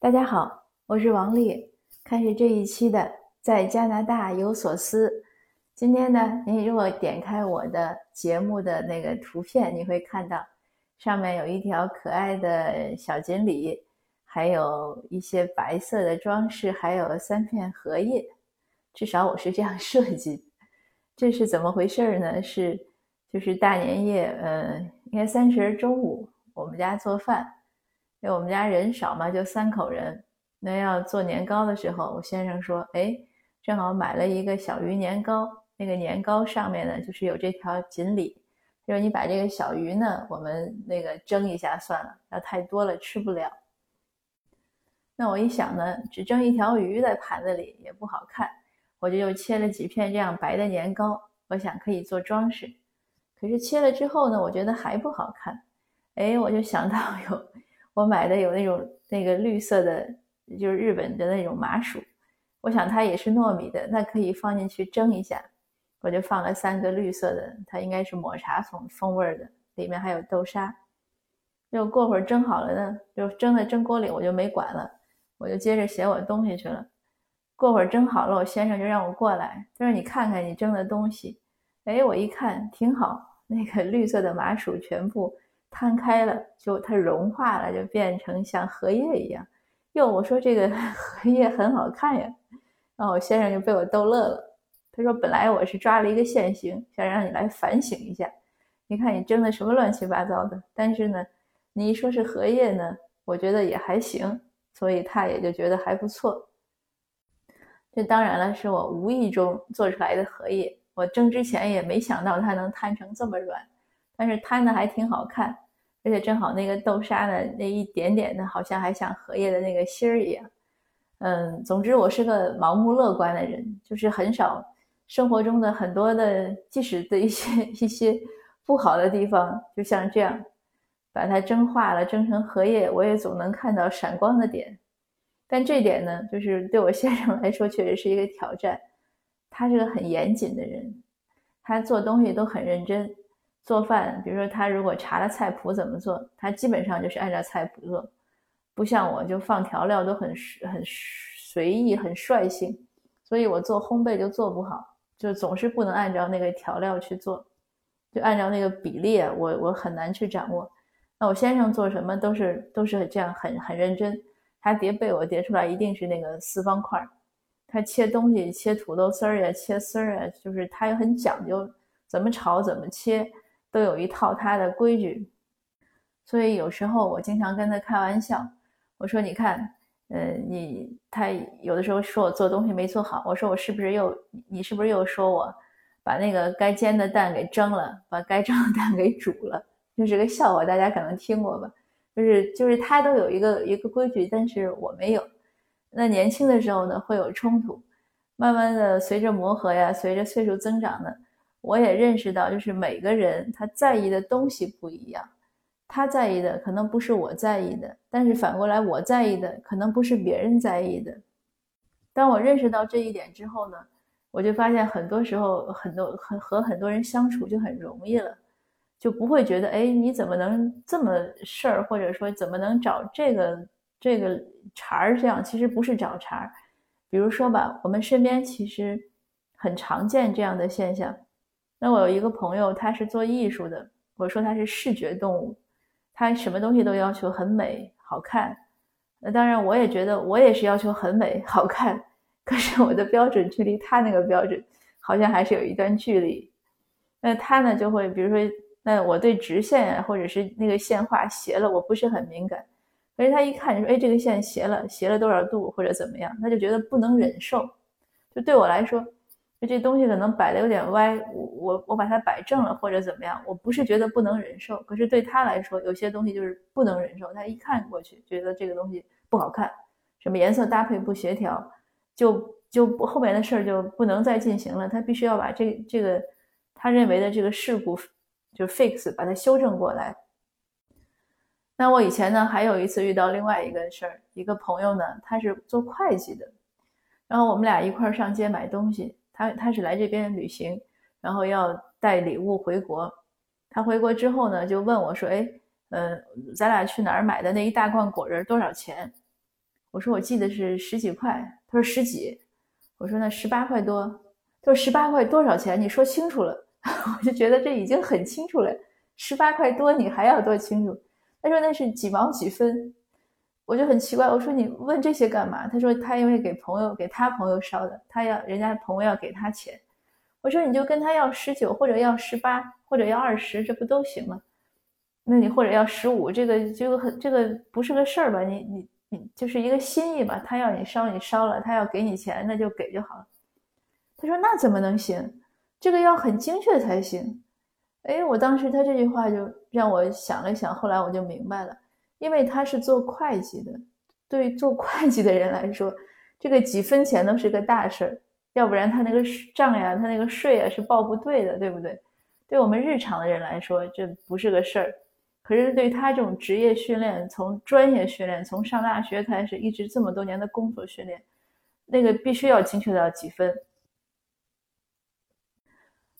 大家好，我是王丽。开始这一期的在加拿大有所思。今天呢，你如果点开我的节目的那个图片，你会看到上面有一条可爱的小锦鲤，还有一些白色的装饰，还有三片荷叶。至少我是这样 设计。这是怎么回事呢？是就是大年夜，呃，应该三十中午，我们家做饭。因为我们家人少嘛，就三口人。那要做年糕的时候，我先生说：“哎，正好买了一个小鱼年糕，那个年糕上面呢，就是有这条锦鲤。就是你把这个小鱼呢，我们那个蒸一下算了，要太多了吃不了。”那我一想呢，只蒸一条鱼在盘子里也不好看，我就又切了几片这样白的年糕，我想可以做装饰。可是切了之后呢，我觉得还不好看。哎，我就想到有。我买的有那种那个绿色的，就是日本的那种麻薯，我想它也是糯米的，那可以放进去蒸一下。我就放了三个绿色的，它应该是抹茶风风味的，里面还有豆沙。就过会儿蒸好了呢，就蒸在蒸锅里，我就没管了，我就接着写我东西去了。过会儿蒸好了，我先生就让我过来，他说：“你看看你蒸的东西。”哎，我一看挺好，那个绿色的麻薯全部。摊开了，就它融化了，就变成像荷叶一样。哟，我说这个 荷叶很好看呀。然后我先生就被我逗乐了。他说：“本来我是抓了一个现行，想让你来反省一下。你看你蒸的什么乱七八糟的。但是呢，你一说是荷叶呢，我觉得也还行，所以他也就觉得还不错。这当然了，是我无意中做出来的荷叶。我蒸之前也没想到它能摊成这么软。”但是摊的还挺好看，而且正好那个豆沙的那一点点的，好像还像荷叶的那个芯儿一样。嗯，总之我是个盲目乐观的人，就是很少生活中的很多的，即使的一些 一些不好的地方，就像这样，把它蒸化了，蒸成荷叶，我也总能看到闪光的点。但这点呢，就是对我先生来说，确实是一个挑战。他是个很严谨的人，他做东西都很认真。做饭，比如说他如果查了菜谱怎么做，他基本上就是按照菜谱做，不像我就放调料都很很随意很率性，所以我做烘焙就做不好，就总是不能按照那个调料去做，就按照那个比例，我我很难去掌握。那我先生做什么都是都是这样很很认真，他叠被我叠出来一定是那个四方块，他切东西切土豆丝儿呀切丝儿啊，就是他也很讲究，怎么炒怎么切。都有一套他的规矩，所以有时候我经常跟他开玩笑，我说：“你看，呃，你他有的时候说我做东西没做好，我说我是不是又你是不是又说我把那个该煎的蛋给蒸了，把该蒸的蛋给煮了？这是个笑话，大家可能听过吧？就是就是他都有一个一个规矩，但是我没有。那年轻的时候呢会有冲突，慢慢的随着磨合呀，随着岁数增长呢。”我也认识到，就是每个人他在意的东西不一样，他在意的可能不是我在意的，但是反过来我在意的可能不是别人在意的。当我认识到这一点之后呢，我就发现很多时候很多和和很多人相处就很容易了，就不会觉得哎你怎么能这么事儿，或者说怎么能找这个这个茬儿这样，其实不是找茬儿。比如说吧，我们身边其实很常见这样的现象。那我有一个朋友，他是做艺术的。我说他是视觉动物，他什么东西都要求很美、好看。那当然，我也觉得我也是要求很美、好看。可是我的标准距离他那个标准好像还是有一段距离。那他呢，就会比如说，那我对直线啊，或者是那个线画斜了，我不是很敏感。可是他一看，说：“哎，这个线斜了，斜了多少度，或者怎么样？”他就觉得不能忍受。就对我来说。就这东西可能摆的有点歪，我我我把它摆正了或者怎么样，我不是觉得不能忍受，可是对他来说，有些东西就是不能忍受。他一看过去，觉得这个东西不好看，什么颜色搭配不协调，就就不后面的事儿就不能再进行了。他必须要把这这个他认为的这个事故就 fix，把它修正过来。那我以前呢，还有一次遇到另外一个事儿，一个朋友呢，他是做会计的，然后我们俩一块儿上街买东西。他他是来这边旅行，然后要带礼物回国。他回国之后呢，就问我说：“哎，呃，咱俩去哪儿买的那一大罐果仁多少钱？”我说我记得是十几块，他说十几，我说那十八块多，他说十八块多少钱？你说清楚了，我就觉得这已经很清楚了，十八块多你还要多清楚？他说那是几毛几分，我就很奇怪，我说你问这些干嘛？他说他因为给朋友给他朋友烧的，他要人家朋友要给他钱，我说你就跟他要十九或者要十八或者要二十，这不都行吗？那你或者要十五，这个就很这个不是个事儿吧？你你你就是一个心意吧。他要你烧你烧了，他要给你钱那就给就好了。他说那怎么能行？这个要很精确才行。哎，我当时他这句话就让我想了想，后来我就明白了，因为他是做会计的，对做会计的人来说，这个几分钱都是个大事儿，要不然他那个账呀，他那个税啊是报不对的，对不对？对我们日常的人来说，这不是个事儿。可是对他这种职业训练，从专业训练，从上大学开始，一直这么多年的工作训练，那个必须要精确到几分。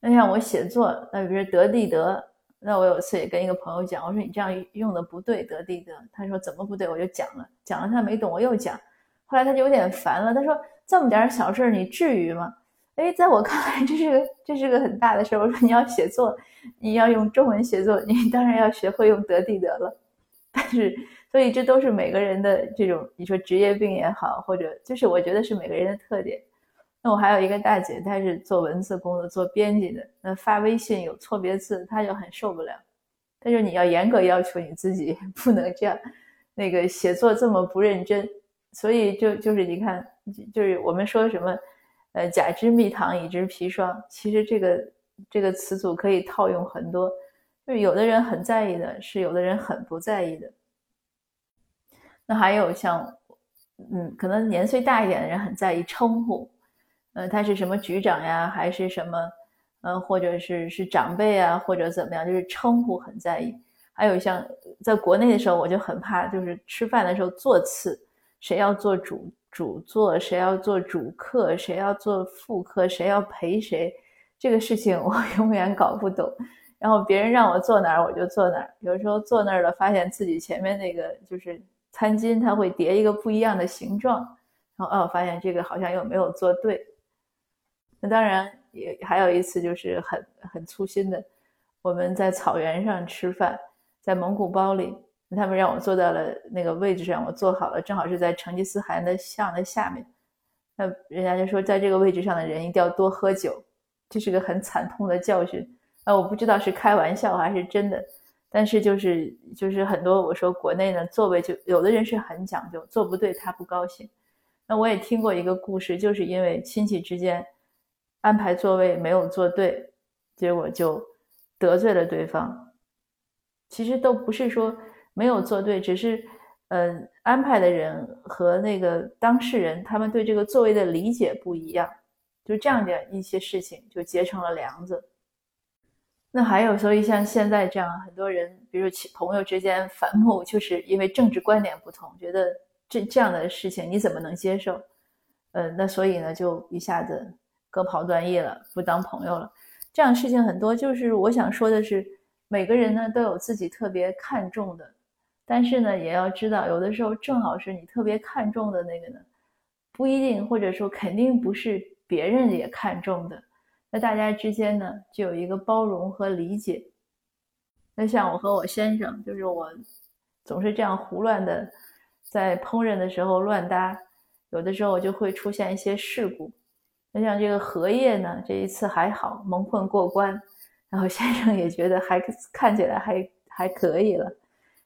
那像我写作，那比如得地得，那我有一次也跟一个朋友讲，我说你这样用的不对，得地得。他说怎么不对？我就讲了，讲了他没懂，我又讲。后来他就有点烦了，他说这么点小事你至于吗？哎，在我看来，这是个这是个很大的事儿。我说你要写作，你要用中文写作，你当然要学会用得地得了。但是，所以这都是每个人的这种，你说职业病也好，或者就是我觉得是每个人的特点。那我还有一个大姐，她是做文字工作，做编辑的。那发微信有错别字，她就很受不了。她说你要严格要求你自己，不能这样，那个写作这么不认真。所以就就是你看，就是我们说什么。呃，甲之蜜糖，乙之砒霜。其实这个这个词组可以套用很多，就是有的人很在意的，是有的人很不在意的。那还有像，嗯，可能年岁大一点的人很在意称呼，呃，他是什么局长呀，还是什么，呃，或者是是长辈啊，或者怎么样，就是称呼很在意。还有像在国内的时候，我就很怕，就是吃饭的时候座次，谁要做主。主座谁要做主客，谁要做副客，谁要陪谁，这个事情 我永远搞不懂。然后别人让我坐哪儿，我就坐哪儿。有时候坐那儿了，发现自己前面那个就是餐巾，它会叠一个不一样的形状。然后哦，发现这个好像又没有做对。那当然也还有一次，就是很很粗心的，我们在草原上吃饭，在蒙古包里。他们让我坐到了那个位置上，我坐好了，正好是在成吉思汗的像的下面。那人家就说，在这个位置上的人一定要多喝酒，这是个很惨痛的教训。啊，我不知道是开玩笑还是真的，但是就是就是很多我说国内呢座位就有的人是很讲究，坐不对他不高兴。那我也听过一个故事，就是因为亲戚之间安排座位没有坐对，结果就得罪了对方。其实都不是说。没有做对，只是，呃，安排的人和那个当事人他们对这个座位的理解不一样，就这样的一些事情就结成了梁子。那还有，所以像现在这样，很多人，比如朋友之间反目，就是因为政治观点不同，觉得这这样的事情你怎么能接受？呃，那所以呢，就一下子各跑断翼了，不当朋友了。这样事情很多，就是我想说的是，每个人呢都有自己特别看重的。但是呢，也要知道，有的时候正好是你特别看重的那个呢，不一定，或者说肯定不是别人也看重的。那大家之间呢，就有一个包容和理解。那像我和我先生，就是我总是这样胡乱的在烹饪的时候乱搭，有的时候就会出现一些事故。那像这个荷叶呢，这一次还好蒙混过关，然后先生也觉得还看起来还还可以了。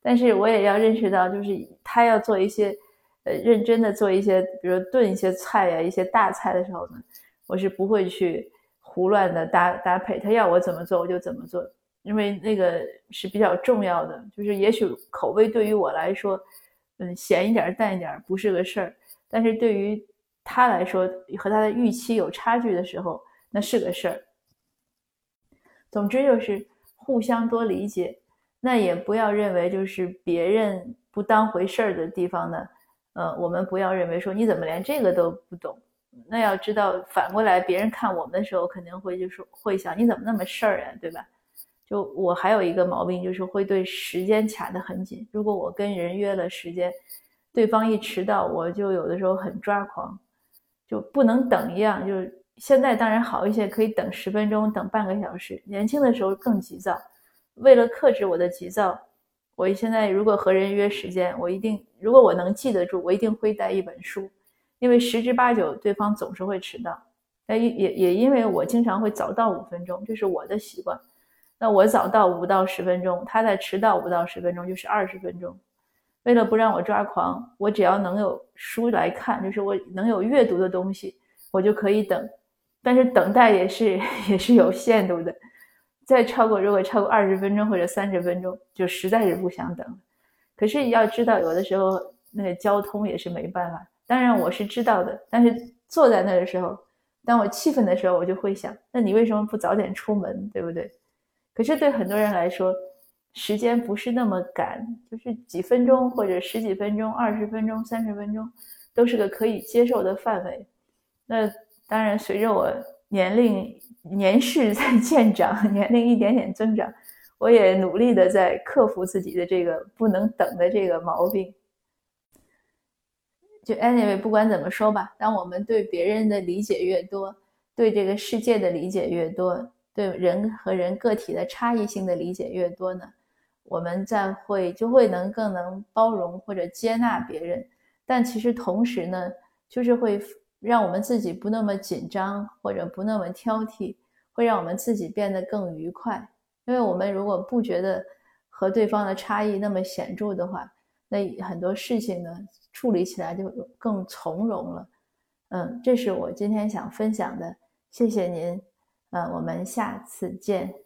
但是我也要认识到，就是他要做一些，呃，认真的做一些，比如炖一些菜呀，一些大菜的时候呢，我是不会去胡乱的搭搭配。他要我怎么做，我就怎么做，因为那个是比较重要的。就是也许口味对于我来说，嗯，咸一点淡一点不是个事儿，但是对于他来说和他的预期有差距的时候，那是个事儿。总之就是互相多理解。那也不要认为就是别人不当回事儿的地方呢，呃，我们不要认为说你怎么连这个都不懂。那要知道反过来，别人看我们的时候肯定会就是会想你怎么那么事儿呀，对吧？就我还有一个毛病就是会对时间卡得很紧。如果我跟人约了时间，对方一迟到，我就有的时候很抓狂，就不能等一样。就是现在当然好一些，可以等十分钟，等半个小时。年轻的时候更急躁，为了克制我的急躁，我现在如果和人约时间，我一定如果我能记得住，我一定会带一本书，因为十之八九对方总是会迟到。哎，也也因为我经常会早到五分钟，这是我的习惯。那我早到五到十分钟，他在迟到五到十分钟，就是二十分钟。为了不让我抓狂，我只要能有书来看，就是我能有阅读的东西，我就可以等。但是等待也是 也是有限度的，再超过如果超过二十分钟或者三十分钟，就实在是不想等。可是要知道，有的时候那个交通也是没办法。当然我是知道的，但是坐在那的时候，当我气愤的时候，我就会想：那你为什么不早点出门，对不对？可是对很多人来说，时间不是那么赶，就是几分钟或者十几分钟、二十分钟、三十分钟，都是个可以接受的范围。那当然，随着我年龄年事在 渐长，年龄一点点增长，我也努力的在克服自己的这个不能等的这个毛病。就 anyway，不管怎么说吧，当我们对别人的理解越多，对这个世界的理解越多，对人和人个体的差异性的理解越多呢？我们在会就会能更能包容或者接纳别人，但其实同时呢，就是会让我们自己不那么紧张或者不那么挑剔，会让我们自己变得更愉快。因为我们如果不觉得和对方的差异那么显著的话，那很多事情呢处理起来就更从容了。嗯，这是我今天想分享的，谢谢您。嗯，我们下次见。